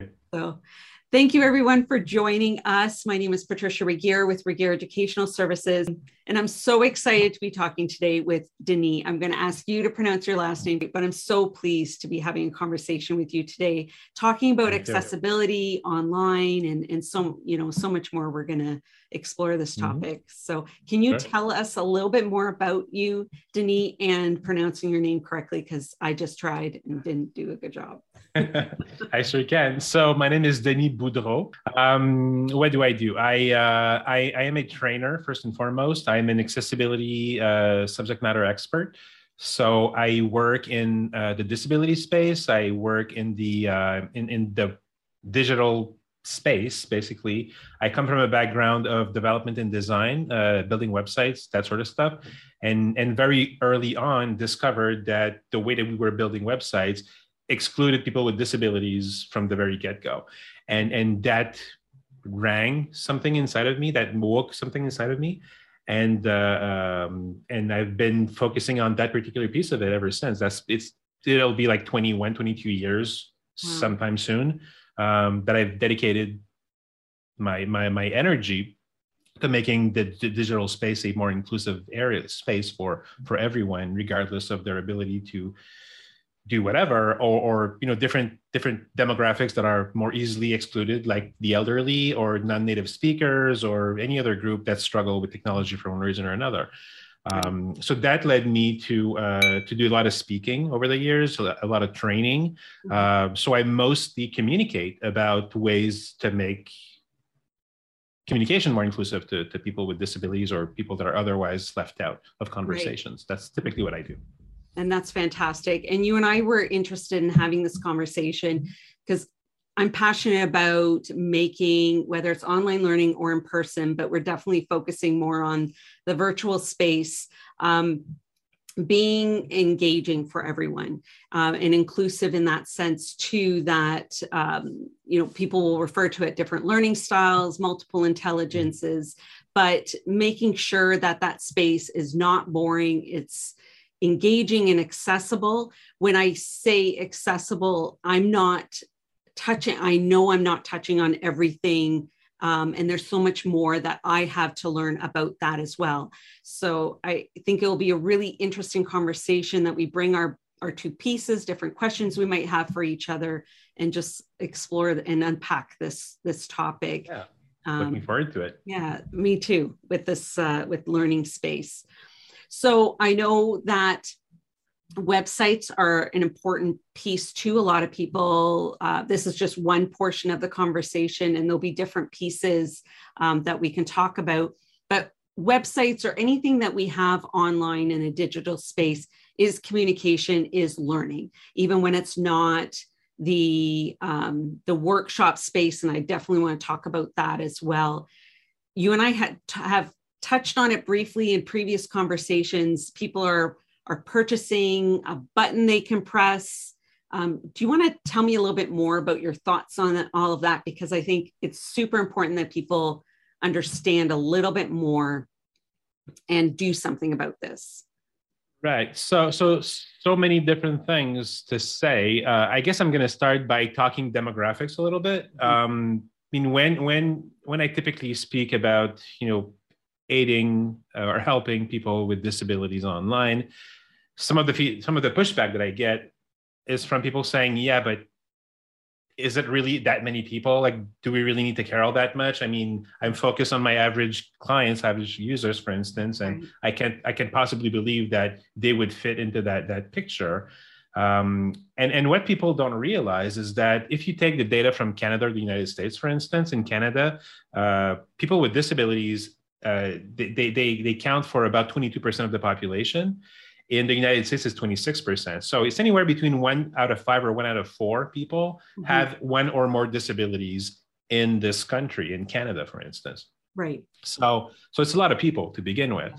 you so, thank you everyone for joining us. My name is Patricia Regier with Regier Educational Services, and I'm so excited to be talking today with Denis. I'm going to ask you to pronounce your last name, but I'm so pleased to be having a conversation with you today, talking about accessibility online and and so you know so much more. We're going to explore this mm-hmm. topic. Mm-hmm. So, can you tell us a little bit more about you, Denis, and pronouncing your name correctly? Because I just tried and didn't do a good job. I sure can. So my name is Denis Boudreau. Um, what do I do? I, uh, I, I am a trainer first and foremost. I'm an accessibility uh, subject matter expert. So I work in uh, the disability space. I work in the uh, in in the digital space. Basically, I come from a background of development and design, uh, building websites, that sort of stuff, and and very early on discovered that the way that we were building websites excluded people with disabilities from the very get-go. And and that rang something inside of me that woke something inside of me. And uh, um, and i've been focusing on that particular piece of it ever since. That's it's it'll be like 21 22 years wow. sometime soon um, that i've dedicated my my my energy to making the, the, digital space a more inclusive area space for for everyone regardless of their ability to do whatever or, or you know different different demographics that are more easily excluded like the elderly or non-native speakers or any other group that struggle with technology for one reason or another. Um, so that led me to uh, to do a lot of speaking over the years a lot of training. Uh, so i mostly communicate about ways to make communication more inclusive to, to people with disabilities or people that are otherwise left out of conversations. Right. that's typically what i do and that's fantastic. And you and I were interested in having this conversation because I'm passionate about making, whether it's online learning or in person, but we're definitely focusing more on the virtual space. Um, being engaging for everyone um, and inclusive in that sense too that um, you know people will refer to it different learning styles multiple intelligences but making sure that that space is not boring it's engaging and accessible. When I say accessible, I'm not touching, I know I'm not touching on everything. Um, and there's so much more that I have to learn about that as well. So I think it'll be a really interesting conversation that we bring our our two pieces, different questions we might have for each other, and just explore and unpack this this topic. Yeah, looking um, forward to it. Yeah, me too. With this uh, with learning space. So I know that websites are an important piece to a lot of people. Uh, this is just one portion of the conversation, and there'll be different pieces um, that we can talk about. But websites or anything that we have online in a digital space is communication, is learning, even when it's not the um, the workshop space. And I definitely want to talk about that as well. You and I had have touched on it briefly in previous conversations. People are are purchasing a button they can press. Um, do you want to tell me a little bit more about your thoughts on all of that? Because I think it's super important that people understand a little bit more and do something about this. Right. So, so, so many different things to say. Uh, I guess I'm going to start by talking demographics a little bit. Mm-hmm. Um, I mean, when when when I typically speak about you know aiding uh, or helping people with disabilities online. Some of the some of the pushback that I get is from people saying, "Yeah, but is it really that many people? Like, do we really need to care all that much? I mean, I'm focused on my average clients, average users, for instance, and right. I can't I can't possibly believe that they would fit into that that picture." Um, and, and what people don't realize is that if you take the data from Canada or the United States, for instance, in Canada, uh, people with disabilities uh, they, they, they count for about 22% of the population. In the United States, it's 26%. So it's anywhere between one out of five or one out of four people mm-hmm. have one or more disabilities in this country, in Canada, for instance. Right. So, so it's a lot of people to begin with,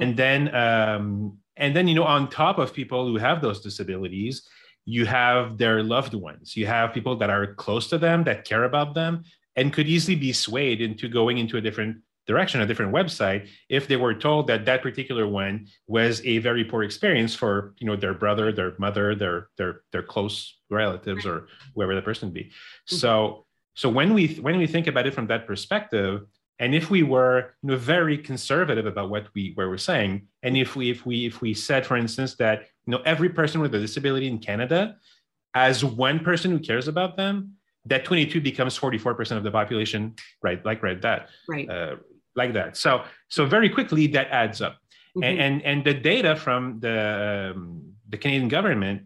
and then, um, and then you know, on top of people who have those disabilities, you have their loved ones. You have people that are close to them, that care about them, and could easily be swayed into going into a different direction, a different website, if they were told that that particular one was a very poor experience for you know their brother, their mother, their their their close relatives, or whoever the person be. Mm-hmm. So so when we when we think about it from that perspective, and if we were you know, very conservative about what we where we're saying, and if we if we if we said, for instance, that you know every person with a disability in Canada, as one person who cares about them, that 22 becomes 44% of the population, right? Like right that. Right. Uh, like that. So so very quickly that adds up, mm-hmm. and, and, and the data from the um, the Canadian government,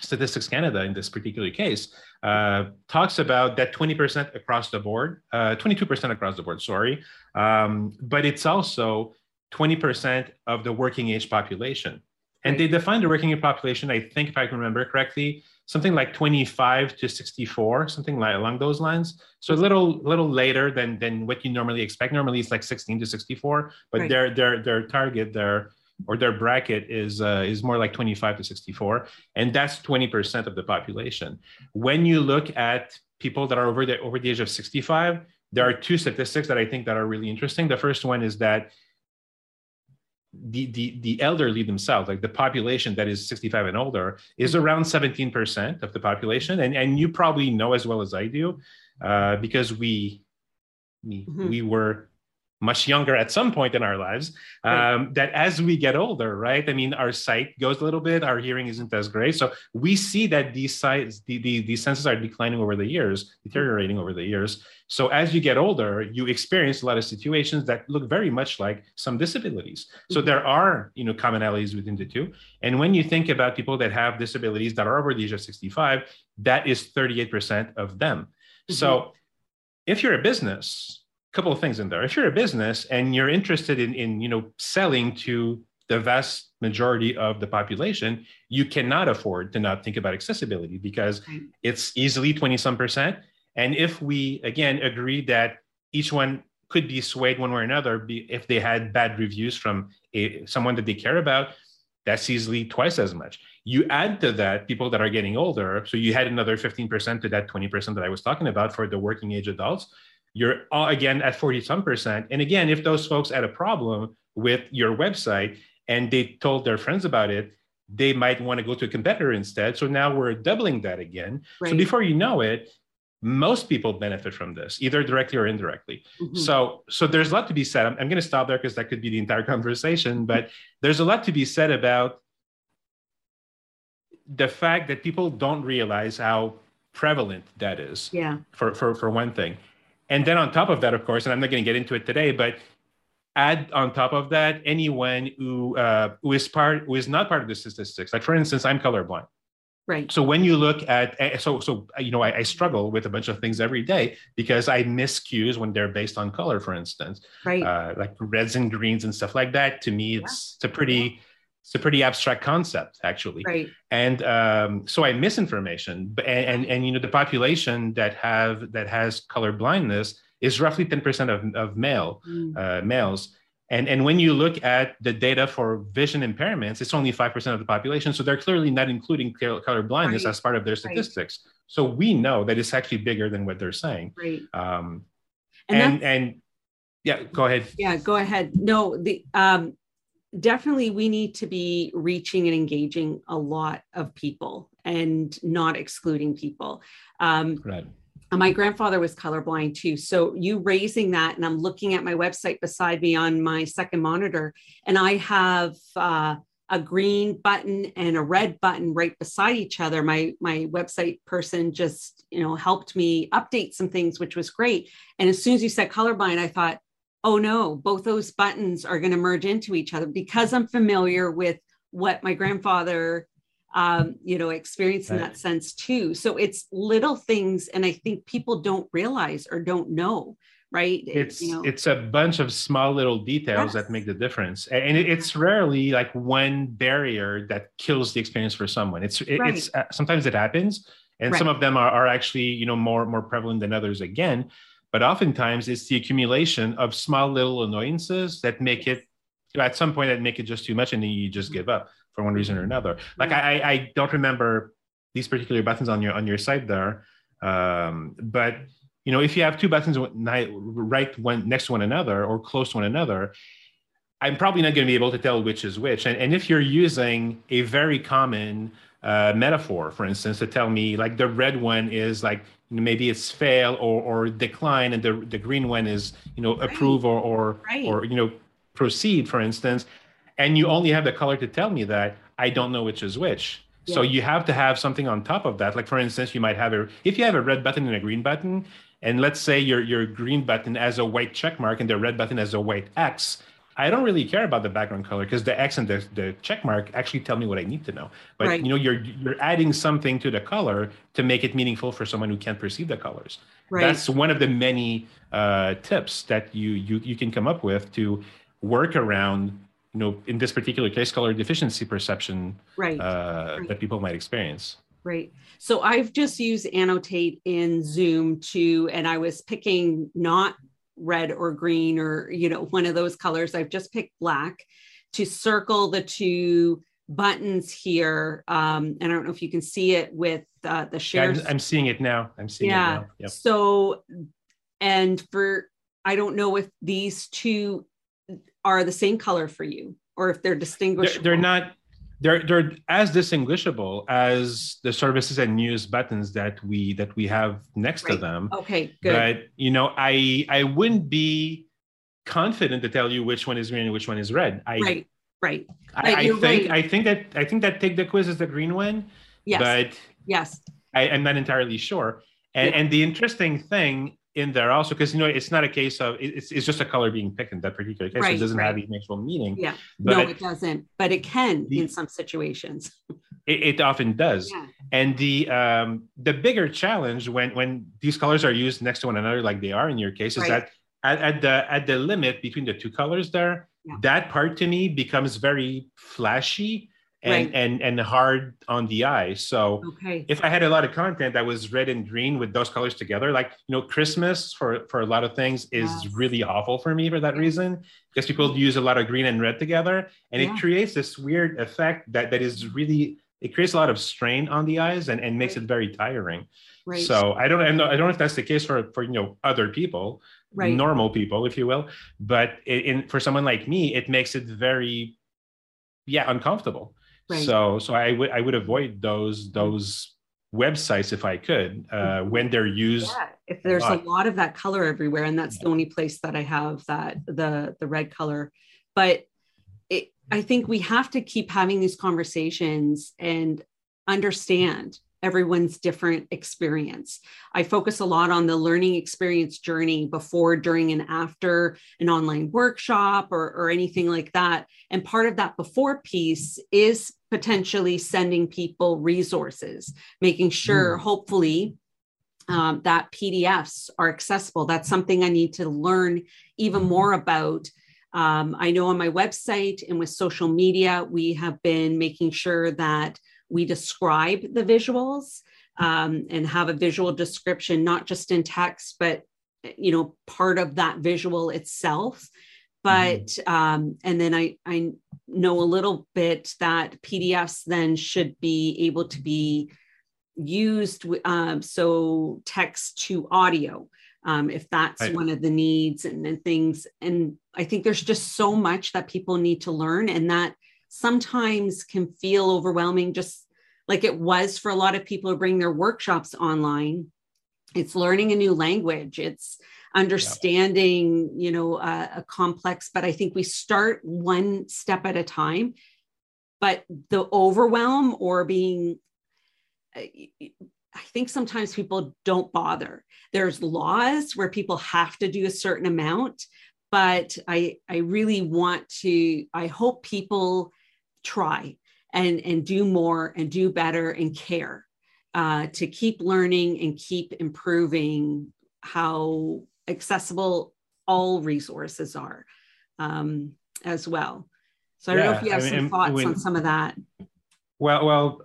Statistics Canada in this particular case, uh, talks about that 20% across the board, uh, 22% across the board. Sorry, um, but it's also 20% of the working age population. And right. they define the working age population, I think, if I can remember correctly, something like 25 to 64, something like along those lines. So a little little later than than what you normally expect. Normally it's like 16 to 64, but right. their their their target their or their bracket is uh, is more like 25 to 64, and that's 20% of the population. When you look at people that are over the over the age of 65, there are two statistics that I think that are really interesting. The first one is that the, the the elderly themselves, like the population that is 65 and older, is mm-hmm. around 17% of the population. And, and you probably know as well as I do, uh, because we we, mm-hmm. we were much younger at some point in our lives um, right. that as we get older right i mean our sight goes a little bit our hearing isn't as great so we see that these sights the, the, these senses are declining over the years deteriorating over the years so as you get older you experience a lot of situations that look very much like some disabilities so mm-hmm. there are you know commonalities within the two and when you think about people that have disabilities that are over the age of 65 that is 38% of them mm-hmm. so if you're a business couple of things in there. If you're a business and you're interested in, in you know selling to the vast majority of the population, you cannot afford to not think about accessibility because it's easily 20 some percent. And if we again agree that each one could be swayed one way or another be, if they had bad reviews from a, someone that they care about, that's easily twice as much. You add to that people that are getting older. So you had another 15% to that 20% that I was talking about for the working age adults you're again at 40 some percent. And again, if those folks had a problem with your website and they told their friends about it, they might want to go to a competitor instead. So now we're doubling that again. Right. So before you know it, most people benefit from this, either directly or indirectly. Mm-hmm. So, so there's a lot to be said. I'm, I'm going to stop there because that could be the entire conversation. But there's a lot to be said about the fact that people don't realize how prevalent that is. Yeah. For for for one thing, and then on top of that, of course, and I'm not going to get into it today, but add on top of that anyone who uh, who is part who is not part of the statistics. Like for instance, I'm colorblind. Right. So when you look at eh, so so you know I, I, struggle with a bunch of things every day because I miss cues when they're based on color, for instance. Right. Uh, like reds and greens and stuff like that. To me, it's, yeah. it's a pretty it's a pretty abstract concept actually. Right. And um, so i misinformation and, and and you know the population that have that has color blindness is roughly 10% of, of male mm. uh, males. And and when you look at the data for vision impairments it's only 5% of the population. So they're clearly not including color blindness right. as part of their statistics. Right. so we know that it's actually bigger than what they're saying. Right. Um, and and, and yeah go ahead. Yeah go ahead. No the um definitely we need to be reaching and engaging a lot of people and not excluding people. Um, right. My grandfather was colorblind too. So you raising that, and I'm looking at my website beside me on my second monitor, and I have uh, a green button and a red button right beside each other. My my website person just you know helped me update some things, which was great. And as soon as you said colorblind, I thought, oh no, both those buttons are going to merge into each other because I'm familiar with what my grandfather, um, you know, experienced right. in that sense too. So it's little things, and I think people don't realize or don't know. Right. It's you know. it's a bunch of small little details yes. that make the difference, and it's rarely like one barrier that kills the experience for someone. It's it, right. it's uh, sometimes it happens, and right. some of them are, are actually you know more more prevalent than others again but oftentimes it's the accumulation of small little annoyances that make it at some point that make it just too much and then you just give up for one reason or another like I, I don't remember these particular buttons on your on your site there um, but you know, if you have two buttons right one next to one another or close to one another, I'm probably not going to be able to tell which is which. And, and if you're using a very common uh, metaphor, for instance, to tell me like the red one is like maybe it's fail or, or decline, and the, the green one is you know right. approve or or, right. or you know proceed, for instance, and you only have the color to tell me that I don't know which is which. Yeah. So you have to have something on top of that. Like for instance, you might have a if you have a red button and a green button, and let's say your your green button has a white check mark and the red button has a white X I don't really care about the background color because the X and the, the check mark actually tell me what I need to know. But right. you know, you're you're adding something to the color to make it meaningful for someone who can't perceive the colors. Right. That's one of the many uh, tips that you you you can come up with to work around you know in this particular case color deficiency perception right. Uh, right. that people might experience right so i've just used annotate in zoom to and i was picking not red or green or you know one of those colors. I've just picked black to circle the two buttons here. Um, and i don't know if you can see it with uh, the share yeah, I'm, I'm, seeing it now. I'm seeing yeah. it now. Yep. so and for i don't know if these two are the same color for you or if they're distinguishable they're, they're not they're they're as distinguishable as the services and news buttons that we that we have next right. to them. Okay, good. But you know, I I wouldn't be confident to tell you which one is green and which one is red. I, right, right. I, I think right. I think that I think that take the quiz is the green one. Yes. But yes, I, am not entirely sure. And, yeah. and the interesting thing in there also because you know it's not a case of it's, it's just a color being picked in that particular case right, so it doesn't right. have any actual meaning yeah but no it, it doesn't but it can the, in some situations it, it often does yeah. and the um the bigger challenge when when these colors are used next to one another like they are in your case is right. that at, at, the at the limit between the two colors there yeah. that part to me becomes very flashy and right. and and hard on the eye. So okay. if I had a lot of content that was red and green with those colors together, like you know, Christmas for for a lot of things is yes. really awful for me for that reason because people use a lot of green and red together, and yeah. it creates this weird effect that that is really it creates a lot of strain on the eyes and, and makes right. it very tiring. Right. So I don't I don't know if that's the case for for you know other people, right. normal people, if you will, but in for someone like me, it makes it very yeah uncomfortable Right. So so I would I would avoid those those websites if I could uh, mm-hmm. when they're used. Yeah. If there's a lot. a lot of that color everywhere, and that's yeah. the only place that I have that the the red color, but it, I think we have to keep having these conversations and understand everyone's different experience. I focus a lot on the learning experience journey before, during, and after an online workshop or, or anything like that. And part of that before piece is potentially sending people resources, making sure, mm. hopefully, um, that PDFs are accessible. That's something I need to learn even more about. Um, I know on my website and with social media, we have been making sure that we describe the visuals um, and have a visual description, not just in text, but you know, part of that visual itself. But mm-hmm. um, and then I I know a little bit that PDFs then should be able to be used um, so text to audio um, if that's right. one of the needs and, and things. And I think there's just so much that people need to learn, and that sometimes can feel overwhelming, just like it was for a lot of people who bring their workshops online. It's learning a new language. It's understanding, yeah. you know, a, a complex, but I think we start one step at a time. But the overwhelm or being, I think sometimes people don't bother. There's laws where people have to do a certain amount, but I I really want to. I hope people try and and do more and do better and care uh, to keep learning and keep improving how accessible all resources are um, as well. So I don't know if you have I mean, some thoughts when, on some of that. Well, well,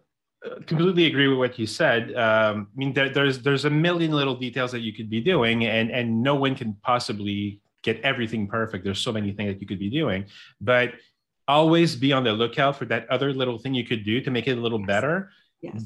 completely agree with what you said. Um, I mean, there, there's there's a million little details that you could be doing, and and no one can possibly get everything perfect. There's so many things that you could be doing, but always be on the lookout for that other little thing you could do to make it a little yes. better. Yes.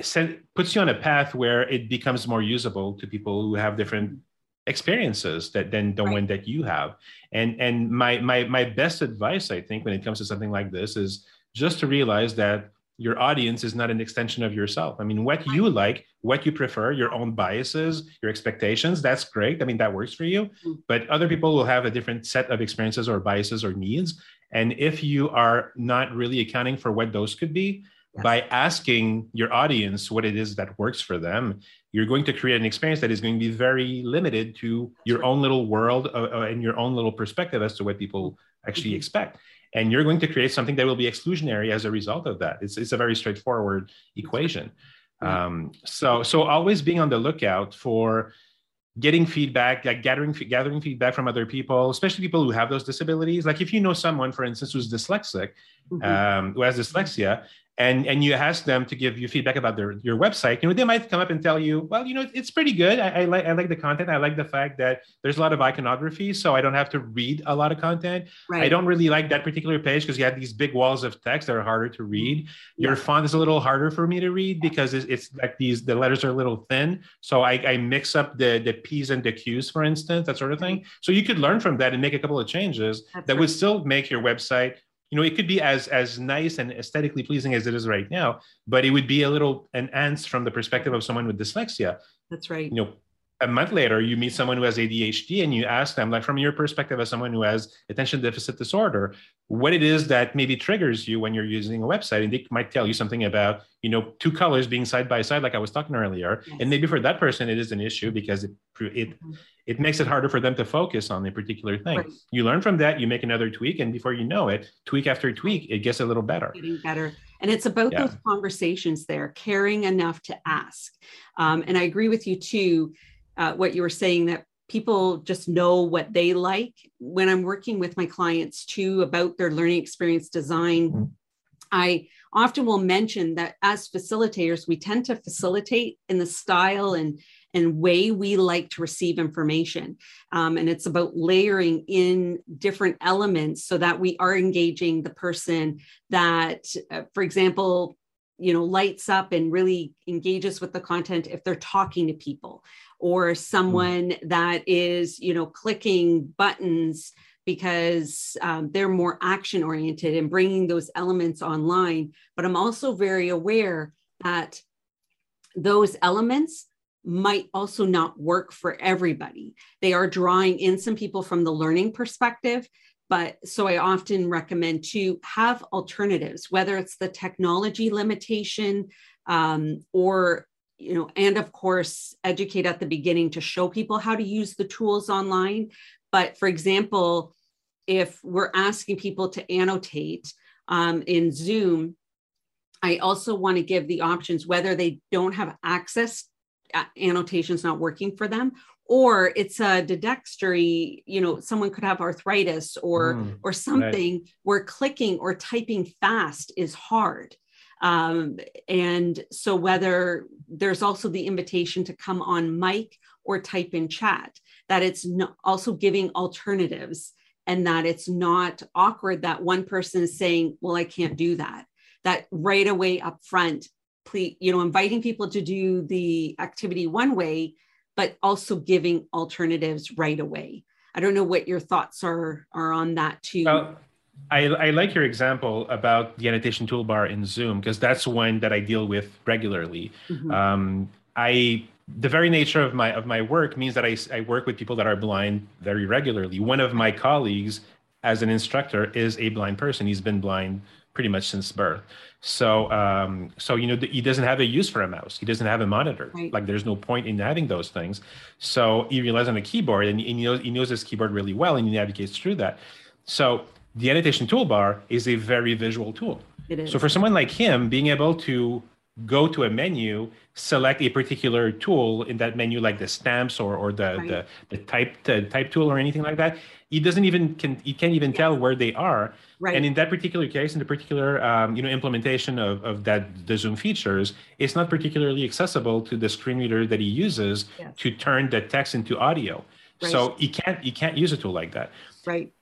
send, puts you on a path where it becomes more usable to people who have different experiences that than the right. one that you have. And and my my my best advice, I think, when it comes to something like this, is just to realize that your audience is not an extension of yourself. I mean, what you like, what you prefer, your own biases, your expectations, that's great. I mean, that works for you. Mm-hmm. But other people will have a different set of experiences or biases or needs. And if you are not really accounting for what those could be, yes. by asking your audience what it is that works for them, you're going to create an experience that is going to be very limited to your own little world uh, uh, and your own little perspective as to what people actually mm-hmm. expect. And you're going to create something that will be exclusionary as a result of that. It's, it's a very straightforward equation. Um, so, so always being on the lookout for getting feedback, like gathering gathering feedback from other people, especially people who have those disabilities. Like if you know someone, for instance, who's dyslexic, mm-hmm. um, who has dyslexia, and and you ask them to give you feedback about their your website, you know, they might come up and tell you, well, you know, it's pretty good. I, I like I like the content. I like the fact that there's a lot of iconography, so I don't have to read a lot of content. Right. I don't really like that particular page because you have these big walls of text that are harder to read. Your font is a little harder for me to read because it's, it's, like these the letters are a little thin. So I, I mix up the the p's and the q's, for instance, that sort of thing. So you could learn from that and make a couple of changes That's that right. would still make your website you know it could be as as nice and aesthetically pleasing as it is right now but it would be a little enhanced from the perspective of someone with dyslexia. That's right. You know a month later you meet someone who has adhd and you ask them like from your perspective as someone who has attention deficit disorder what it is that maybe triggers you when you're using a website and they might tell you something about you know two colors being side by side like i was talking earlier yes. and maybe for that person it is an issue because it it mm-hmm. it makes it harder for them to focus on a particular thing right. you learn from that you make another tweak and before you know it tweak after tweak it gets a little better getting better and it's about yeah. those conversations there caring enough to ask um, and i agree with you too uh, what you were saying that people just know what they like when i'm working with my clients too about their learning experience design mm-hmm. i often will mention that as facilitators we tend to facilitate in the style and and way we like to receive information um, and it's about layering in different elements so that we are engaging the person that uh, for example you know lights up and really engages with the content if they're talking to people or someone mm. that is you know clicking buttons because um, they're more action oriented and bringing those elements online but i'm also very aware that those elements might also not work for everybody they are drawing in some people from the learning perspective but so I often recommend to have alternatives, whether it's the technology limitation um, or you know, and of course, educate at the beginning to show people how to use the tools online. But for example, if we're asking people to annotate um, in Zoom, I also want to give the options whether they don't have access, uh, annotations not working for them, or it's a dextery you know someone could have arthritis or mm, or something right. where clicking or typing fast is hard um, and so whether there's also the invitation to come on mic or type in chat that it's also giving alternatives and that it's not awkward that one person is saying well i can't do that that right away up front please you know inviting people to do the activity one way but also giving alternatives right away. I don't know what your thoughts are are on that too. Well, I, I like your example about the annotation toolbar in Zoom because that's one that I deal with regularly. Mm-hmm. Um, I the very nature of my of my work means that I, I work with people that are blind very regularly. One of my colleagues, as an instructor, is a blind person. He's been blind pretty much since birth. So, um, so you know, he doesn't have a use for a mouse. He doesn't have a monitor. Right. Like, there's no point in having those things. So he relies on a keyboard, and he knows he knows his keyboard really well, and he navigates through that. So the annotation toolbar is a very visual tool. It is. So for someone like him, being able to go to a menu, select a particular tool in that menu, like the stamps or, or the, right. the, the type the type tool or anything like that. It doesn't even can it can't even tell where they are. Right. And in that particular case, in the particular um, you know implementation of, of that the Zoom features, it's not particularly accessible to the screen reader that he uses yes. to turn the text into audio. Right. So he can't he can't use a tool like that. Right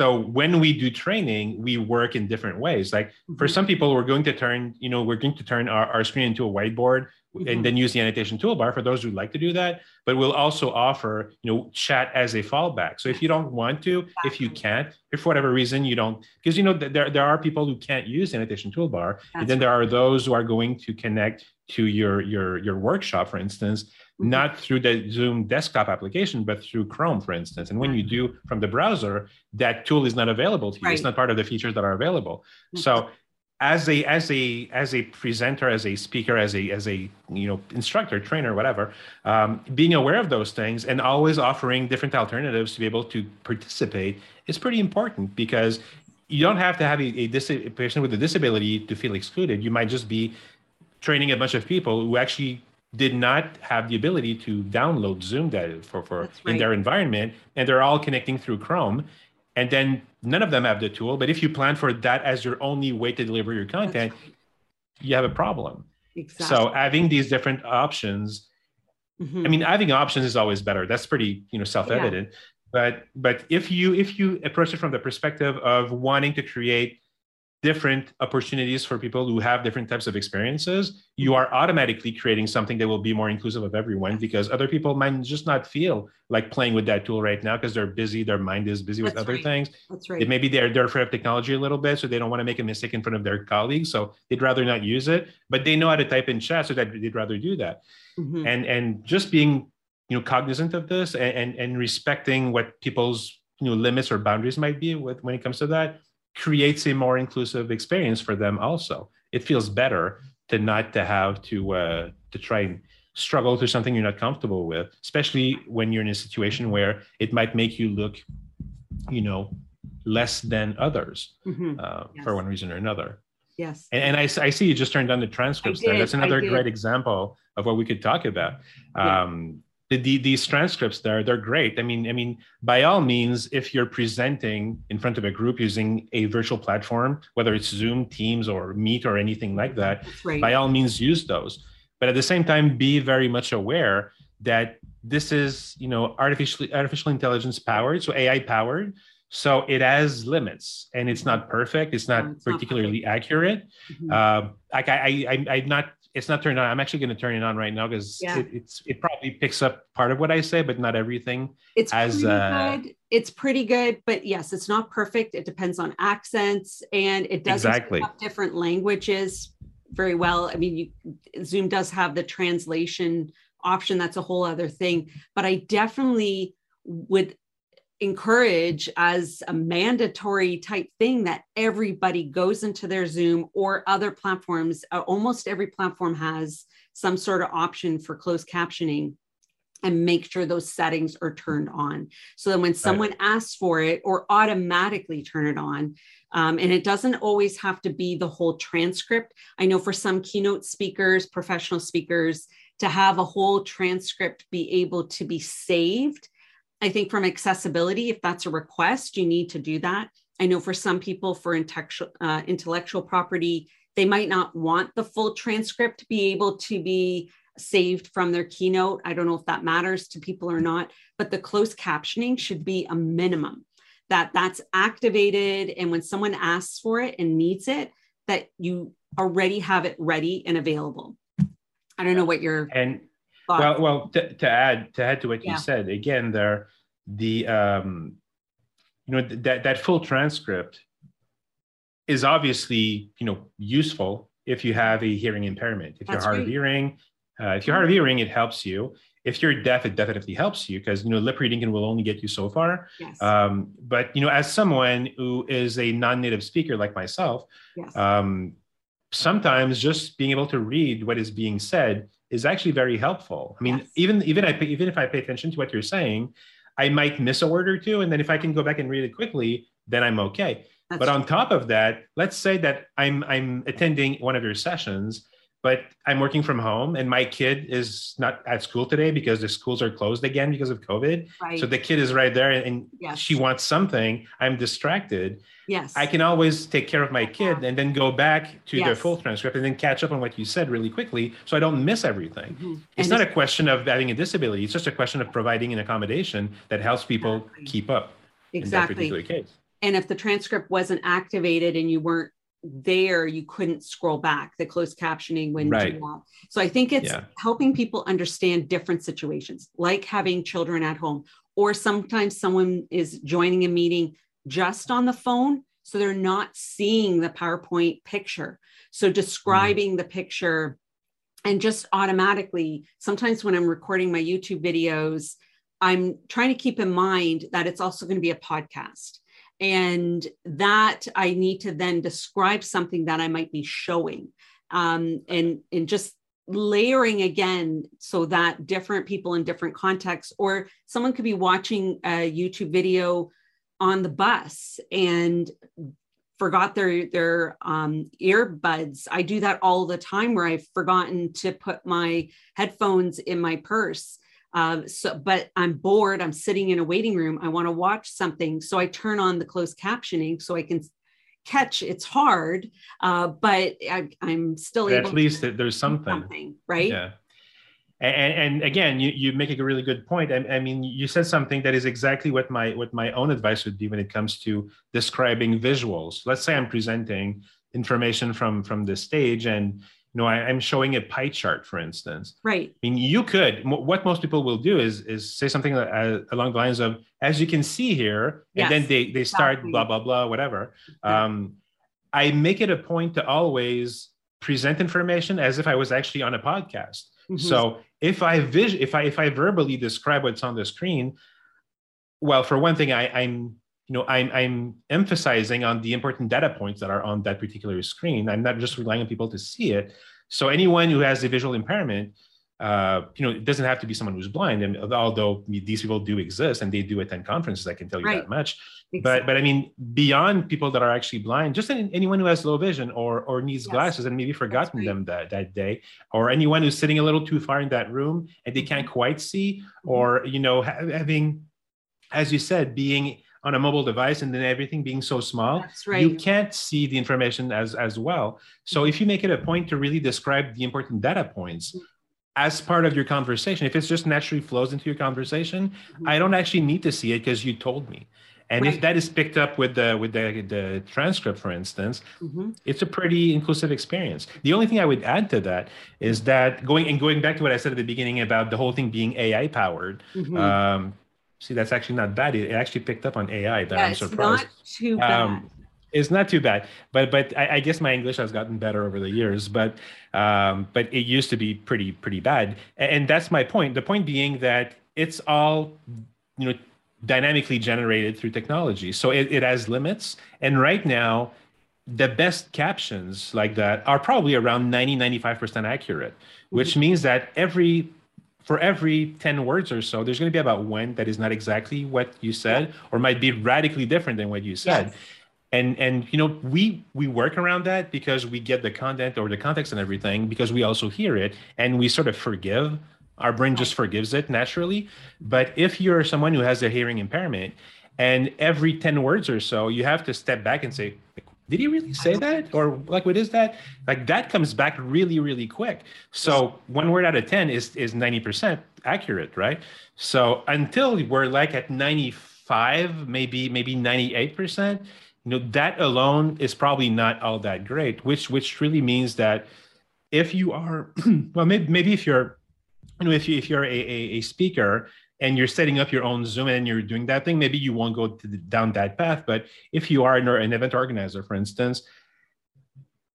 so when we do training we work in different ways like mm-hmm. for some people we're going to turn you know we're going to turn our, our screen into a whiteboard mm-hmm. and then use the annotation toolbar for those who like to do that but we'll also offer you know chat as a fallback so if you don't want to exactly. if you can't if for whatever reason you don't because you know there, there are people who can't use the annotation toolbar That's and then right. there are those who are going to connect to your your your workshop for instance mm-hmm. not through the zoom desktop application but through chrome for instance and when you do from the browser that tool is not available to you right. it's not part of the features that are available mm-hmm. so as a as a as a presenter as a speaker as a as a you know instructor trainer whatever um, being aware of those things and always offering different alternatives to be able to participate is pretty important because you don't have to have a, a, dis- a person with a disability to feel excluded you might just be training a bunch of people who actually did not have the ability to download zoom data for, for right. in their environment and they're all connecting through chrome and then none of them have the tool but if you plan for that as your only way to deliver your content you have a problem exactly. so having these different options mm-hmm. i mean having options is always better that's pretty you know self-evident yeah. but but if you if you approach it from the perspective of wanting to create different opportunities for people who have different types of experiences, you are automatically creating something that will be more inclusive of everyone because other people might just not feel like playing with that tool right now because they're busy, their mind is busy with other right. things. That's right. maybe they're, they're afraid of technology a little bit, so they don't want to make a mistake in front of their colleagues. So they'd rather not use it, but they know how to type in chat, so that they'd rather do that. Mm-hmm. And and just being you know cognizant of this and, and, and respecting what people's you know limits or boundaries might be with when it comes to that creates a more inclusive experience for them also it feels better to not to have to uh, to try and struggle through something you're not comfortable with especially when you're in a situation where it might make you look you know less than others mm-hmm. uh, yes. for one reason or another yes and, and I, I, see you just turned on the transcripts there that's another great example of what we could talk about yeah. um, the, the, these transcripts there they're great i mean i mean by all means if you're presenting in front of a group using a virtual platform whether it's zoom teams or meet or anything like that right. by all means use those but at the same time be very much aware that this is you know artificial artificial intelligence powered so ai powered so it has limits and it's not perfect it's not it's particularly not accurate mm-hmm. uh, like I, I, I i'm not it's not turned on. I'm actually going to turn it on right now because yeah. it, it's it probably picks up part of what I say, but not everything. It's as pretty uh, good. It's pretty good, but yes, it's not perfect. It depends on accents, and it does exactly different languages very well. I mean, you, Zoom does have the translation option. That's a whole other thing, but I definitely would encourage as a mandatory type thing that everybody goes into their Zoom or other platforms. Uh, almost every platform has some sort of option for closed captioning and make sure those settings are turned on. So that when someone right. asks for it or automatically turn it on, um, and it doesn't always have to be the whole transcript. I know for some keynote speakers, professional speakers, to have a whole transcript be able to be saved I think from accessibility, if that's a request, you need to do that. I know for some people, for intellectual, uh, intellectual property, they might not want the full transcript to be able to be saved from their keynote. I don't know if that matters to people or not, but the closed captioning should be a minimum that that's activated. And when someone asks for it and needs it, that you already have it ready and available. I don't know what your and well, well, to, to, add to add to what yeah. you said again, there, the um, you know that that full transcript is obviously you know useful if you have a hearing impairment. If That's you're hard great. of hearing, uh, if you're hard of hearing, it helps you. If you're deaf, it definitely helps you because you know lip reading can will only get you so far. Yes. Um, but you know, as someone who is a non-native speaker like myself, yes. um, sometimes just being able to read what is being said is actually very helpful. I mean, yes. even even I even if I pay attention to what you're saying, I might miss a word or two, and then if I can go back and read it quickly, then I'm okay. That's but on top of that, let's say that I'm I'm attending one of your sessions but I'm working from home and my kid is not at school today because the schools are closed again because of COVID. Right. So the kid is right there and yes. she wants something. I'm distracted. Yes. I can always take care of my kid and then go back to yes. the full transcript and then catch up on what you said really quickly so I don't miss everything. Mm-hmm. It's not a question of having a disability. It's just a question of providing an accommodation that helps people exactly. keep up exactly. in that particular case. and if the transcript wasn't activated and you weren't there you couldn't scroll back the closed captioning when right. so i think it's yeah. helping people understand different situations like having children at home or sometimes someone is joining a meeting just on the phone so they're not seeing the powerpoint picture so describing mm. the picture and just automatically sometimes when i'm recording my youtube videos i'm trying to keep in mind that it's also going to be a podcast and that i need to then describe something that i might be showing um, and and just layering again so that different people in different contexts or someone could be watching a youtube video on the bus and forgot their their um, earbuds. I do that all the time where i've forgotten to put my headphones in my purse um, so, but I'm bored. I'm sitting in a waiting room. I want to watch something. So I turn on the closed captioning so I can catch. It's hard, uh, but I, am still able. At least there's something. something, right? Yeah. And, and, again, you, you make a really good point. I, I, mean, you said something that is exactly what my what my own advice would be when it comes to describing visuals. Let's say I'm presenting information from from the stage, and know, I, am showing a pie chart, for instance. Right. I mean, you could. What most people will do is is say something uh, along the lines of, "As you can see here," yes, and then they they start exactly. blah blah blah whatever. Um, I make it a point to always present information as if I was actually on a podcast. Mm-hmm. So if I vis- if I if I verbally describe what's on the screen, well, for one thing, I, I'm you know I'm, I'm emphasizing on the important data points that are on that particular screen i'm not just relying on people to see it so anyone who has a visual impairment uh, you know it doesn't have to be someone who's blind and although these people do exist and they do attend conferences i can tell you right. that much exactly. but but i mean beyond people that are actually blind just anyone who has low vision or or needs yes. glasses and maybe forgotten them that, that day or anyone who's sitting a little too far in that room and they can't mm-hmm. quite see mm-hmm. or you know having as you said being on a mobile device and then everything being so small right. you can't see the information as as well so if you make it a point to really describe the important data points as part of your conversation if it just naturally flows into your conversation mm-hmm. i don't actually need to see it because you told me and right. if that is picked up with the with the, the transcript for instance mm-hmm. it's a pretty inclusive experience the only thing i would add to that is that going and going back to what i said at the beginning about the whole thing being ai powered mm-hmm. um, See, that's actually not bad. It actually picked up on AI. That yeah, I'm surprised. It's not too bad. Um, it's not too bad, but but I, I, guess my English has gotten better over the years. But um, but it used to be pretty pretty bad, and that's my point. The point being that it's all you know dynamically generated through technology, so it, it has limits. And right now, the best captions like that are probably around 90 95% accurate, which mm-hmm. means that every for every 10 words or so, there's going to be about one that is not exactly what you said or might be radically different than what you said. Yes. And and you know, we we work around that because we get the content or the context and everything because we also hear it and we sort of forgive. Our brain just forgives it naturally. But if you're someone who has a hearing impairment and every 10 words or so, you have to step back and say, did he really say that? or like what is that? Like that comes back really really quick. So one word out of 10 is is 90% accurate right? So until we're like at 95 maybe maybe 98% you know that alone is probably not all that great which which really means that if you are well maybe, maybe if you're you know if you if you're a, a, a speaker and you're setting up your own Zoom and you're doing that thing, maybe you won't go the, down that path. But if you are an, an, event organizer, for instance,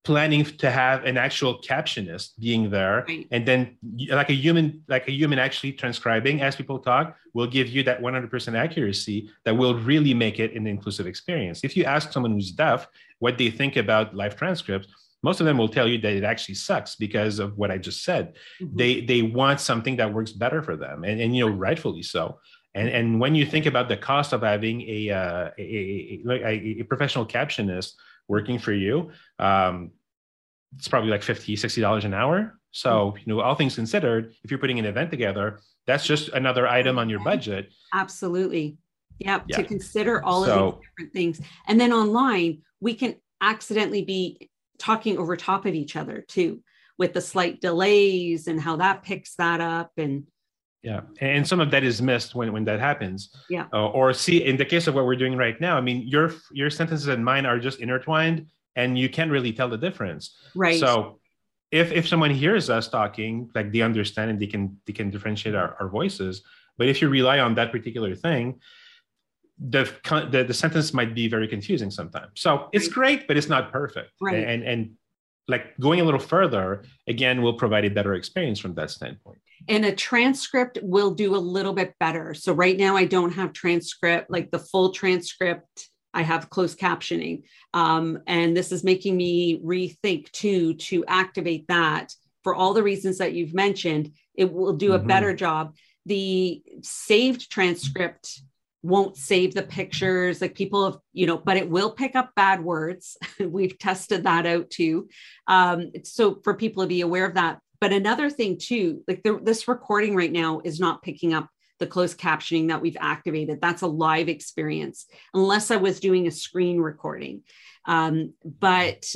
planning to have an actual captionist being there, right. and then like a human, like a human actually transcribing as people talk, will give you that 100% accuracy that will really make it an inclusive experience. If you ask someone who's deaf what they think about live transcripts, most of them will tell you that it actually sucks because of what I just said. Mm-hmm. They they want something that works better for them, and, and you know rightfully so. And and when you think about the cost of having a uh, a, a, a, professional captionist working for you, um, it's probably like 50 60 dollars an hour. So mm-hmm. you know, all things considered, if you're putting an event together, that's just another item on your budget. Absolutely. Yep. Yeah. To consider all so, of these different things, and then online we can accidentally be talking over top of each other too with the slight delays and how that picks that up and yeah and some of that is missed when when that happens. Yeah. Uh, or see in the case of what we're doing right now i mean your your sentences and mine are just intertwined and you can't really tell the difference. Right. So if if someone hears us talking like they understand and they can they can differentiate our, our voices but if you rely on that particular thing the, the the sentence might be very confusing sometimes. So it's great but it's not perfect. Right. and and like going a little further again will provide a better experience from that standpoint. And a transcript will do a little bit better. So right now i don't have transcript like the full transcript. I have closed captioning. Um, and this is making me rethink too to activate that for all the reasons that you've mentioned. It will do a mm-hmm. better job. The saved transcript won't save the pictures like people have you know but it will pick up bad words. We've tested that out too. Um, so for people to be aware of that. But another thing too like the, this recording right now is not picking up the closed captioning that we've activated. That's a live experience unless i was doing a screen recording. Um, but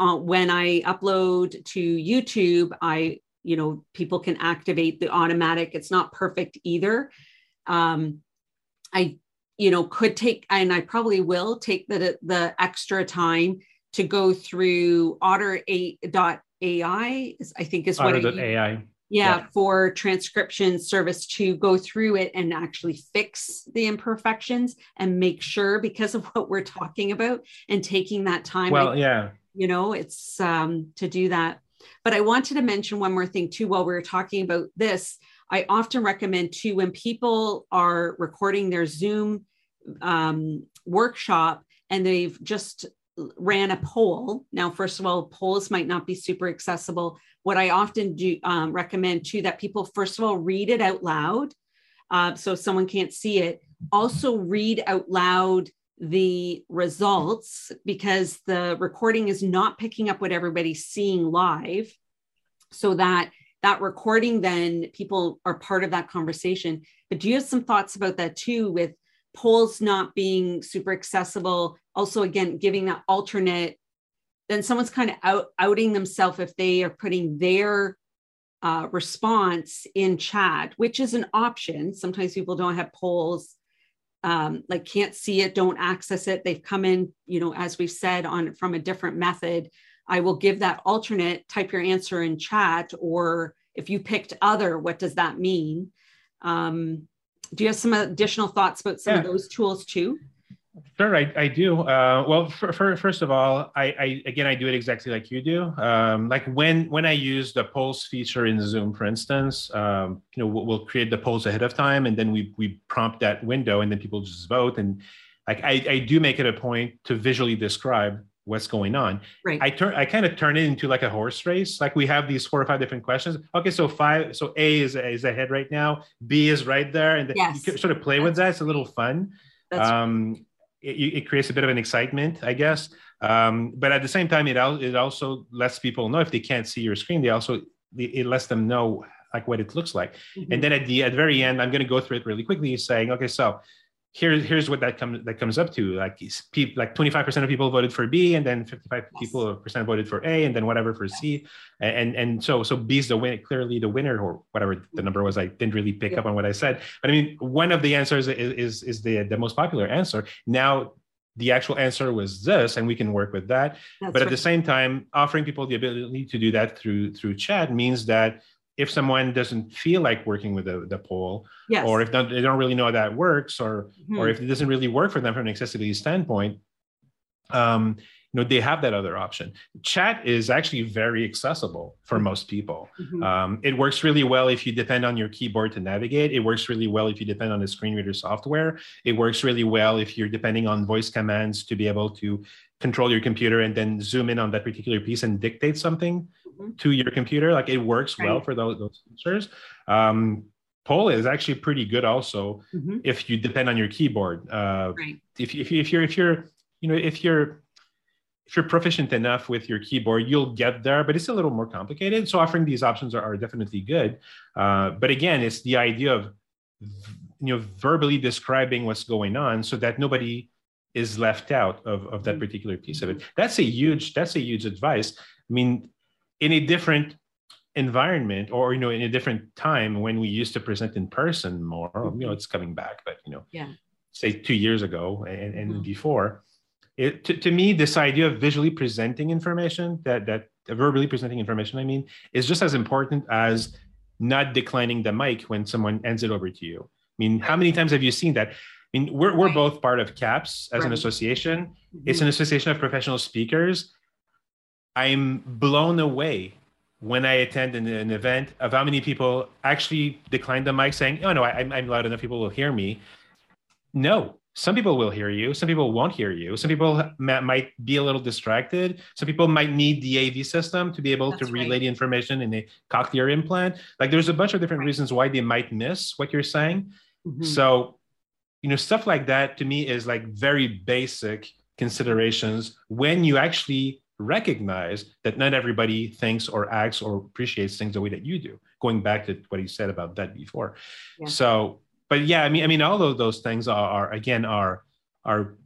uh, when i upload to youtube i you know people can activate the automatic. It's not perfect either. Um, I, you know, could take, and I probably will take the the extra time to go through otter.ai, I think is what it, AI. Yeah, yeah, for transcription service to go through it and actually fix the imperfections and make sure because of what we're talking about and taking that time. Well, I, yeah. You know, it's um, to do that. But I wanted to mention one more thing too while we were talking about this. I often recommend too when people are recording their Zoom um, workshop and they've just ran a poll. Now, first of all, polls might not be super accessible. What I often do um, recommend too that people first of all read it out loud, uh, so someone can't see it. Also, read out loud the results because the recording is not picking up what everybody's seeing live, so that that recording then people are part of that conversation. But do you have some thoughts about that too with polls not being super accessible? Also again giving that alternate then someone's kind of out, outing themselves if they are putting their uh, response in chat which is an option. Sometimes people don't have polls um, like can't see it don't access it. They've come in you know as we've said on from a different method I will give that alternate, type your answer in chat, or if you picked other, what does that mean? Um, do you have some additional thoughts about some yeah. of those tools too? Sure, I, I do. Uh, well, for, for, first of all, I, I, again I do it exactly like you do. Um, like when when I use the polls feature in Zoom, for instance, um, you know we'll, we'll, create the polls ahead of time, and then we we prompt that window, and then people just vote. And like I, I do make it a point to visually describe what's going on. Right. I turn I kind of turn it into like a horse race. Like we have these four or five different questions. Okay, so five, so A is is ahead right now, B is right there, and yes. you sort of play That's with that. It's a little fun. Um, it, it, creates a bit of an excitement, I guess. Um, but at the same time, it it also lets people know if they can't see your screen, they also it lets them know like what it looks like. Mm-hmm. And then at the at the very end, I'm going to go through it really quickly, saying, okay, so here's here's what that comes that comes up to. Like people like 25% of people voted for b and then 55 yes. people percent voted for a and then whatever for c. And and so so b is the win clearly the winner or whatever the number was. I didn't really pick yeah. up on what i said. But i mean one of the answers is is, is the the most popular answer. Now the actual answer was this and we can work with that. That's but at right. the same time offering people the ability to do that through through chat means that if someone doesn't feel like working with the, the poll yes. or if they don't really know how that works or mm-hmm. or if it doesn't really work for them from an accessibility standpoint um, you know they have that other option chat is actually very accessible for mm-hmm. most people mm-hmm. um, it works really well if you depend on your keyboard to navigate it works really well if you depend on the screen reader software it works really well if you're depending on voice commands to be able to control your computer and then zoom in on that particular piece and dictate something mm-hmm. to your computer. Like it works right. well for those, those features. Um, Poll is actually pretty good also mm-hmm. if you depend on your keyboard. Uh, right. if, if, if you're if you're you know if you're if you're proficient enough with your keyboard, you'll get there, but it's a little more complicated. So offering these options are, are definitely good. Uh, but again, it's the idea of you know verbally describing what's going on so that nobody is left out of, of that mm-hmm. particular piece of it. That's a huge, that's a huge advice. I mean, in a different environment or you know in a different time when we used to present in person more Mm-hmm. you know it's coming back but you know Yeah. say two years ago and, and Mhm. before it to, to me this idea of visually presenting information that that verbally presenting information i mean is just as important as not declining the mic when someone hands it over to you i mean how many times have you seen that i mean we're, we're Right. both part of CAPS as an association it's Mhm. an association of professional speakers i'm blown away when I attend an, an event of how many people actually decline the mic saying, oh, no, I, I'm- I'm loud enough, people will hear me. No, some people will hear you. Some people won't hear you. Some people ma- might be a little distracted. Some people might need the AV system to be able to relay right. the information in a cochlear implant. Like there's a bunch of different Right. reasons why they might miss what you're saying. Mhm. So, you know, stuff like that to me is like very basic considerations when you actually recognize that not everybody thinks or acts or appreciates things the way that you do. Going back to what you said about that before. Yeah. So, but yeah, I mean, I mean, all of those things are, are again are are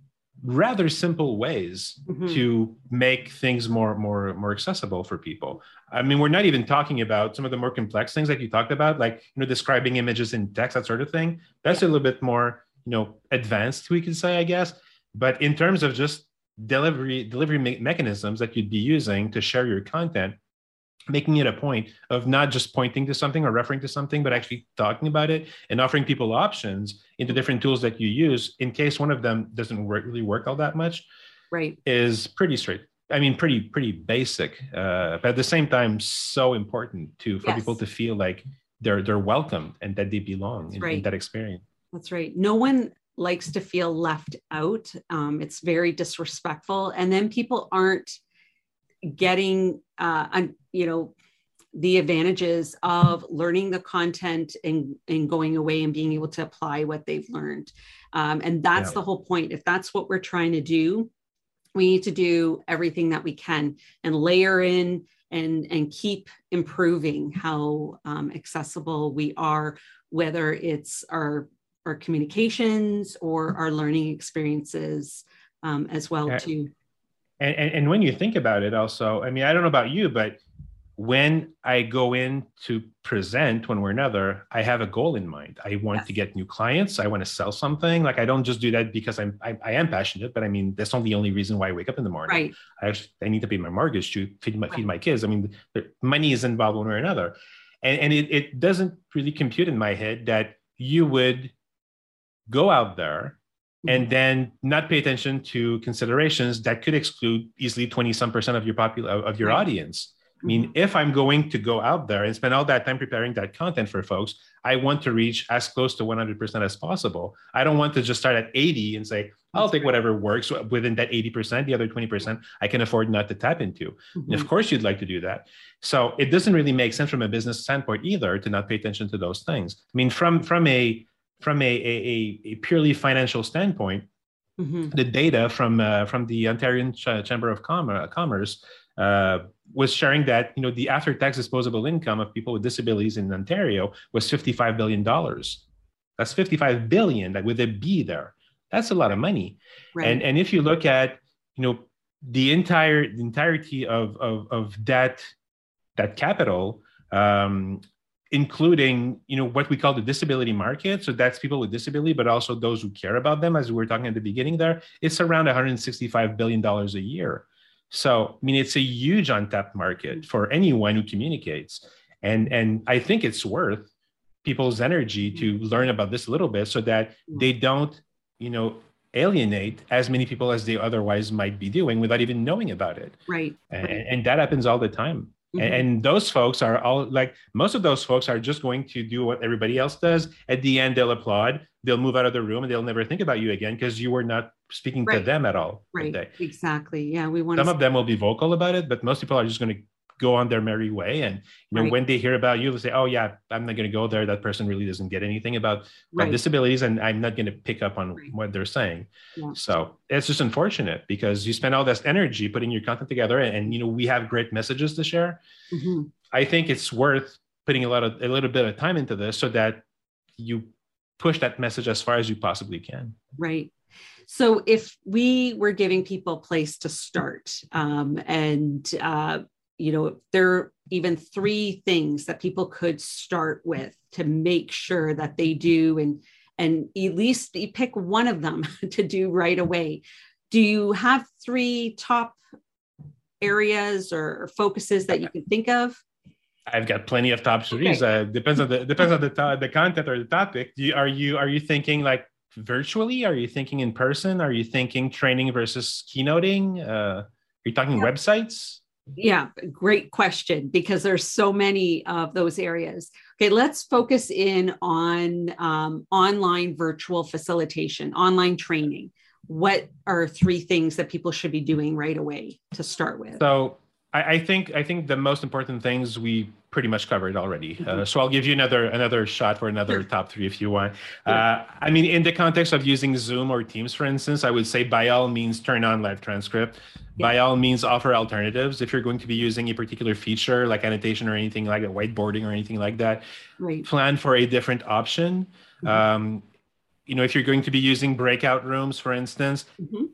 rather simple ways Mhm. to make things more more more accessible for people i mean we're not even talking about some of the more complex things that you talked about like you know describing images in text that sort of thing that's a little bit more you know advanced we could say i guess. But in terms of just delivery delivery me- mechanisms that you'd be using to share your content making it a point of not just pointing to something or referring to something but actually talking about it and offering people options into different tools that you use in case one of them doesn't work, really work all that much right. is pretty straight i mean pretty pretty basic uh, but at the same time so important to for Yes. people to feel like they're they're welcome and that they belong in, in that experience That's right. No one likes to feel left out. Um, it's very disrespectful. And then people aren't getting, uh, you know, the advantages of learning the content and, and going away and being able to apply what they've learned. Um, and that's Yeah. the whole point. If that's what we're trying to do, we need to do everything that we can and layer in and, and keep improving how um, accessible we are, whether it's our our communications or our learning experiences um, as well too. and, and and when you think about it also i mean i don't know about you but when i go in to present one way or another i have a goal in mind. I want to get new clients. I want to sell something. Like i don't just do that because i'm i, I am passionate but i mean that's not the only reason why i wake up in the morning. Right. I actually I need to pay my mortgage to feed my feed my kids. I mean, the money is involved one way or another, and and it, it doesn't really compute in my head that you would go out there and then not pay attention to considerations that could exclude easily 20 some percent of your popul- of your Right. audience i mean if i'm going to go out there and spend all that time preparing that content for folks i want to reach as close to 100% as possible i don't want to just start at 80 and say i'll That's take right. whatever works within that 80% the other 20% i can afford not to tap into and Mhm. of course, you'd like to do that. So it doesn't really make sense from a business standpoint either to not pay attention to those things. I mean, from from a from a a, a- purely financial standpoint, Mhm. the data from uh, from the Ontario Ch- Chamber of Com- Commerce uh, was sharing that you know the after-tax disposable income of people with disabilities in Ontario was 55 billion dollars. That's 55 billion like, with a B there. That's a lot of money. Right. And and if you look at you know the entire the entirety of of, of that that capital, um, including you know what we call the disability market. So that's people with disability, but also those who care about them, as we were talking at the beginning. There, it's around 165 billion dollars a year. So I mean, it's a huge untapped market for anyone who communicates, and and I think it's worth people's energy to learn about this a little bit so that they don't you know alienate as many people as they otherwise might be doing without even knowing about it right. and, right. and that happens all the time Mhm. and, and those folks are all like most of those folks are just going to do what everybody else does at the end they'll applaud they'll move out of the room and they'll never think about you again because you were not speaking to them at all right. Exactly. Yeah. We want some to. of them will be vocal about it but most people are just going to go on their merry way and you know Right. when they hear about you they'll say oh yeah i'm not going to go there that person really doesn't get anything about right. disabilities and i'm not going to pick up on Right. what they're saying Yeah. so it's just unfortunate because you spend all this energy putting your content together and, and, you know we have great messages to share Mhm. i think it's worth putting a lot of a little bit of time into this so that you push that message as far as you possibly can Right. So if we were giving people a place to start um, and uh, you know, there are even three things that people could start with to make sure that they do and and at least you pick one of them to do right away. Do you have three top areas or focuses that you can think of? I've got plenty of top threes. Okay. Uh, depends on the depends on the to- the content or the topic. You, are you are you thinking like virtually? Are you thinking in person? Are you thinking training versus keynoting? Uh, are you talking yeah. websites? Yeah, great question because there's so many of those areas. Okay, let's focus in on um, online virtual facilitation, online training. What are three things that people should be doing right away to start with? So I, I think I think the most important things we pretty much covered already. Uh, mm-hmm. so I'll give you another another shot for another top three if you want. Uh, I mean, in the context of using Zoom or Teams, for instance, I would say by all means turn on live transcript. By all means, offer alternatives if you're going to be using a particular feature like annotation or anything like that, whiteboarding or anything like that. Right. Plan for a different option. Mm-hmm. Um, you know, if you're going to be using breakout rooms, for instance, mm-hmm.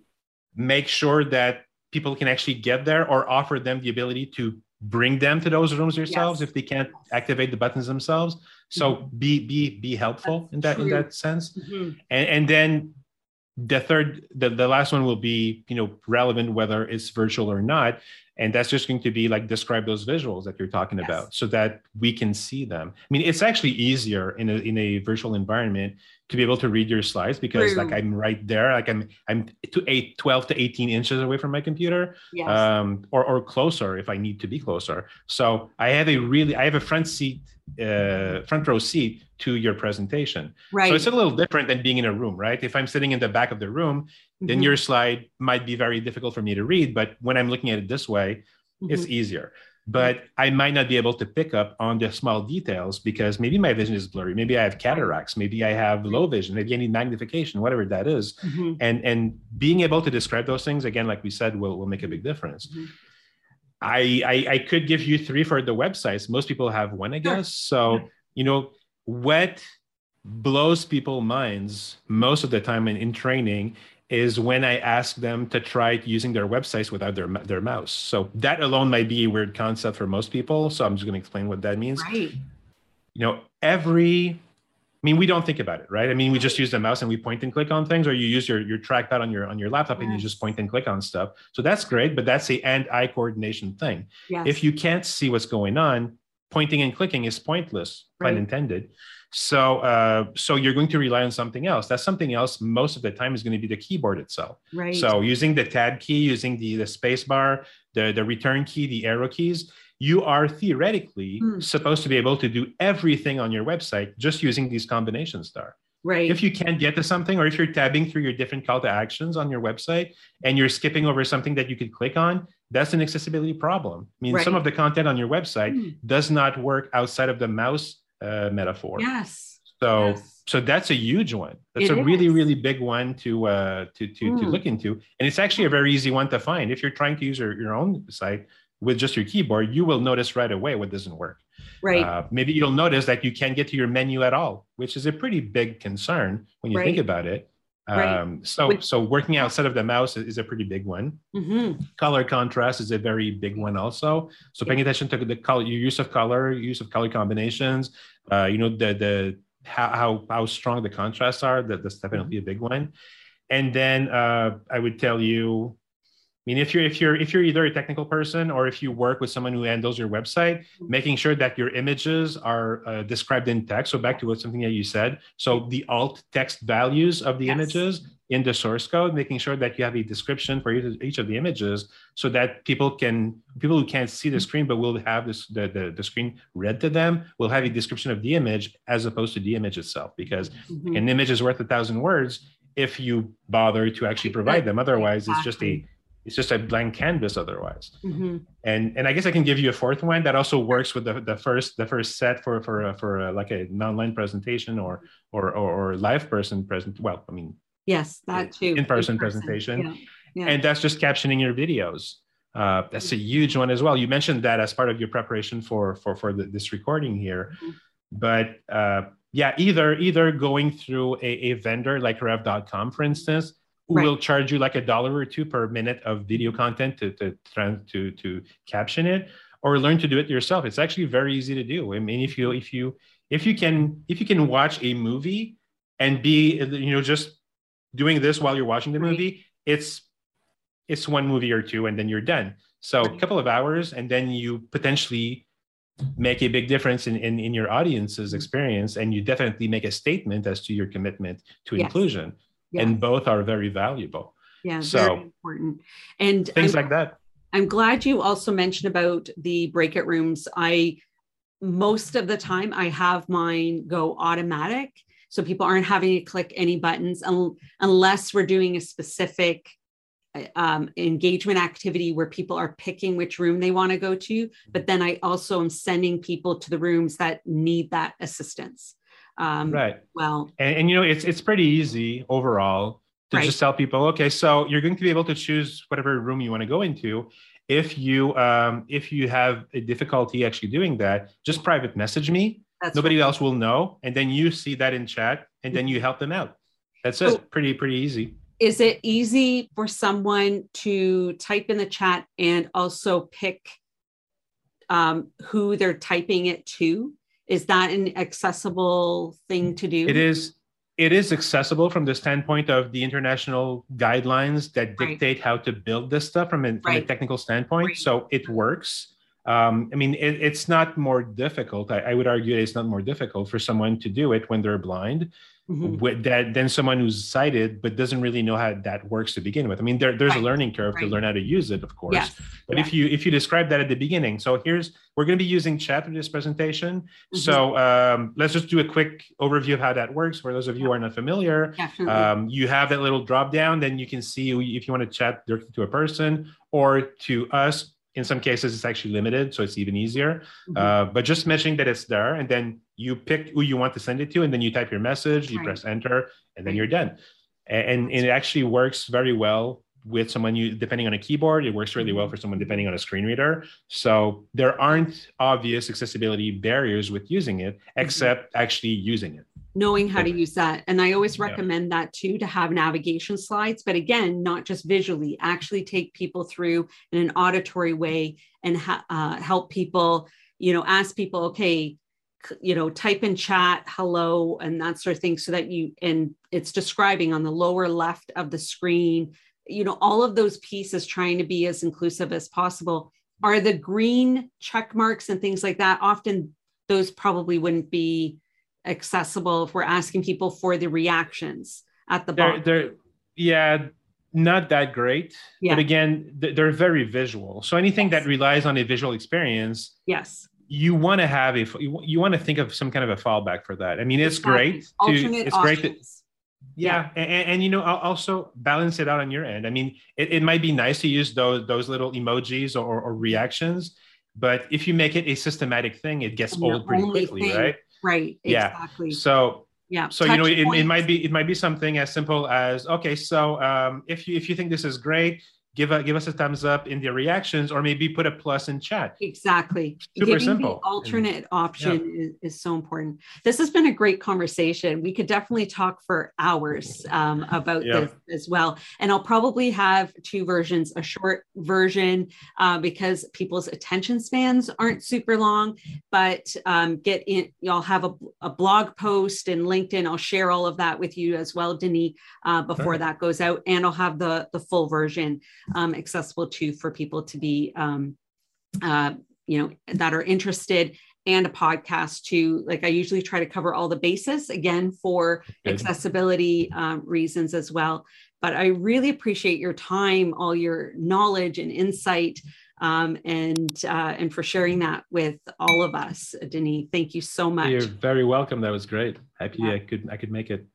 make sure that people can actually get there or offer them the ability to bring them to those rooms yourselves yes. if they can't activate the buttons themselves so mm-hmm. be be be helpful That's in that true. in that sense mm-hmm. and, and then the third the, the last one will be you know relevant whether it's virtual or not and that's just going to be like describe those visuals that you're talking yes. about so that we can see them i mean it's actually easier in a in a virtual environment to be able to read your slides because True. like i'm right there like i'm i'm to eight 12 to 18 inches away from my computer yes. um or or closer if i need to be closer so i have a really i have a front seat uh front row seat to your presentation right so it's a little different than being in a room right if i'm sitting in the back of the room mm-hmm. then your slide might be very difficult for me to read but when i'm looking at it this way mm-hmm. it's easier but I might not be able to pick up on the small details because maybe my vision is blurry. Maybe I have cataracts. Maybe I have low vision. Maybe I need magnification, whatever that is. Mm-hmm. And and being able to describe those things again, like we said, will will make a big difference. Mm-hmm. I, I, I could give you three for the websites. Most people have one, I guess. So you know what blows people minds most of the time in, in training is when I ask them to try using their websites without their their mouse. So that alone might be a weird concept for most people. So I'm just going to explain what that means. Right. You know, every I mean, we don't think about it, right? I mean, we just use the mouse and we point and click on things, or you use your, your trackpad on your on your laptop yes. and you just point and click on stuff. So that's great, but that's the and-eye coordination thing. Yes. If you can't see what's going on, pointing and clicking is pointless, right. pun intended. So, uh, so you're going to rely on something else. That something else most of the time is going to be the keyboard itself. Right. So, using the tab key, using the the space bar, the the return key, the arrow keys, you are theoretically hmm. supposed to be able to do everything on your website just using these combinations there. Right. If you can't get to something, or if you're tabbing through your different call to actions on your website and you're skipping over something that you could click on, that's an accessibility problem. I mean, right. some of the content on your website mm. does not work outside of the mouse uh, metaphor. Yes. So yes. so that's a huge one. That's it a is. really really big one to uh, to to mm. to look into, and it's actually a very easy one to find. If you're trying to use your, your own site with just your keyboard, you will notice right away what doesn't work. Right. Uh, maybe you'll notice that you can't get to your menu at all, which is a pretty big concern when you right. think about it. Right. Um, so, so working outside of the mouse is a pretty big one. Mm-hmm. Color contrast is a very big one also. So paying attention to the color, your use of color, use of color combinations. Uh, you know the the how how, how strong the contrasts are. That that's definitely mm-hmm. a big one. And then uh, I would tell you I mean, if you're if you're if you're either a technical person or if you work with someone who handles your website, making sure that your images are uh, described in text. So back to what something that you said. So the alt text values of the yes. images in the source code, making sure that you have a description for each of the images, so that people can people who can't see the mm-hmm. screen but will have this the, the, the screen read to them will have a description of the image as opposed to the image itself because mm-hmm. an image is worth a thousand words if you bother to actually provide them. Otherwise, it's just a it's just a blank canvas otherwise mm-hmm. and and i guess i can give you a fourth one that also works with the, the first the first set for for uh, for uh, like an online presentation or or or, or live person present well i mean yes that too in-person, presentation yeah. Yeah. and that's just captioning your videos uh, that's a huge one as well you mentioned that as part of your preparation for for for the, this recording here mm-hmm. but uh, yeah either either going through a, a vendor like rev.com for instance who right. will charge you like a dollar or two per minute of video content to to to to caption it or learn to do it yourself. It's actually very easy to do. I mean, if you if you if you can if you can watch a movie and be you know just doing this while you're watching the movie, it's it's one movie or two and then you're done. So a couple of hours and then you potentially make a big difference in, in, in your audience's mm-hmm. experience and you definitely make a statement as to your commitment to yes. inclusion yeah. and both are very valuable yeah so important and things I'm, like that i'm glad you also mentioned about the breakout rooms i most of the time i have mine go automatic so people aren't having to click any buttons un- unless we're doing a specific um, engagement activity where people are picking which room they want to go to. But then I also am sending people to the rooms that need that assistance. Um, right. Well, and, and, you know, it's it's pretty easy overall to right. just tell people, okay, so you're going to be able to choose whatever room you want to go into. If you um, if you have a difficulty actually doing that, just private message me. That's Nobody right. else will know, and then you see that in chat, and then you help them out. That's it. pretty pretty easy is it easy for someone to type in the chat and also pick um, who they're typing it to? Is that an accessible thing to do? It is. It is accessible from the standpoint of the international guidelines that dictate right. how to build this stuff from a, from right. a technical standpoint. So it works. Um, I mean, it, it's not more difficult. I, I, would argue it's not more difficult for someone to do it when they're blind mm-hmm. with that than someone who's sighted but doesn't really know how that works to begin with. I mean, there, there's right. a learning curve right. to learn how to use it, of course. Yes. But yeah. if you if you describe that at the beginning, so here's we're going to be using chat in this presentation. Mm-hmm. So um, let's just do a quick overview of how that works for those of you yeah. who are not familiar. Um, you have that little drop down, then you can see if you want to chat directly to a person or to us in some cases it's actually limited so it's even easier mm-hmm. uh, but just mentioning that it's there and then you pick who you want to send it to and then you type your message you right. press enter and then you're done and, and, it actually works very well with someone you depending on a keyboard it works really well mm-hmm. for someone depending on a screen reader so there aren't obvious accessibility barriers with using it mm-hmm. except mm-hmm. actually using it knowing how to use that. And I always recommend yeah. that too to have navigation slides, but again, not just visually, actually take people through in an auditory way and ha- uh, help people, you know, ask people, okay, you know, type in chat, hello, and that sort of thing, so that you, and it's describing on the lower left of the screen, you know, all of those pieces trying to be as inclusive as possible. Are the green check marks and things like that often those probably wouldn't be accessible if we're asking people for the reactions at the bottom. They're, they're yeah, not that great. Yeah. But again, they're very visual. So anything yes. that relies on a visual experience, yes, you want to have a you want to think of some kind of a fallback for that. I mean, it's exactly. great. To, Alternate it's options. great. To, yeah, yeah. And, and, you know, also balance it out on your end. I mean, it, it might be nice to use those those little emojis or, or reactions, but if you make it a systematic thing, it gets old pretty quickly, thing, right? Right. Yeah. Exactly. So yeah. So Touch you know, it, it, might be it might be something as simple as okay, so um, if you if you think this is great, give a give us a thumbs up in the reactions or maybe put a plus in chat. Exactly. Super Giving simple. The alternate and, option yeah. is, is, so important. This has been a great conversation. We could definitely talk for hours um, about yeah. this as well. And i'll probably have two versions a short version uh, because people's attention spans aren't super long. But um, get in y'all have a, a, blog post and linkedin. I'll share all of that with you as well denis uh, before right. that goes out. And i'll have the the full version um, accessible to for people to be, um, uh, you know, that are interested and a podcast too. Like I usually try to cover all the bases again for Good. accessibility um, reasons as well. But I really appreciate your time, all your knowledge and insight, um, and uh, and for sharing that with all of us, Denis. Thank you so much. You're very welcome. That was great. Happy yeah. I could I could make it.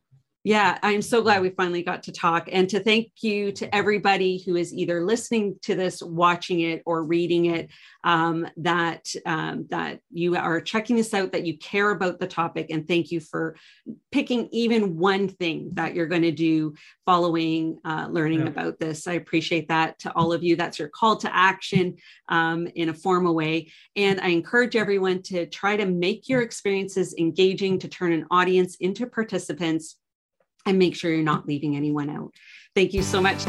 Yeah, I'm so glad we finally got to talk and to thank you to everybody who is either listening to this, watching it, or reading it. Um, that um, that you are checking this out, that you care about the topic, and thank you for picking even one thing that you're going to do following uh, learning yeah. about this. I appreciate that to all of you. That's your call to action um, in a formal way, and I encourage everyone to try to make your experiences engaging, to turn an audience into participants and make sure you're not leaving anyone out. Thank you so much.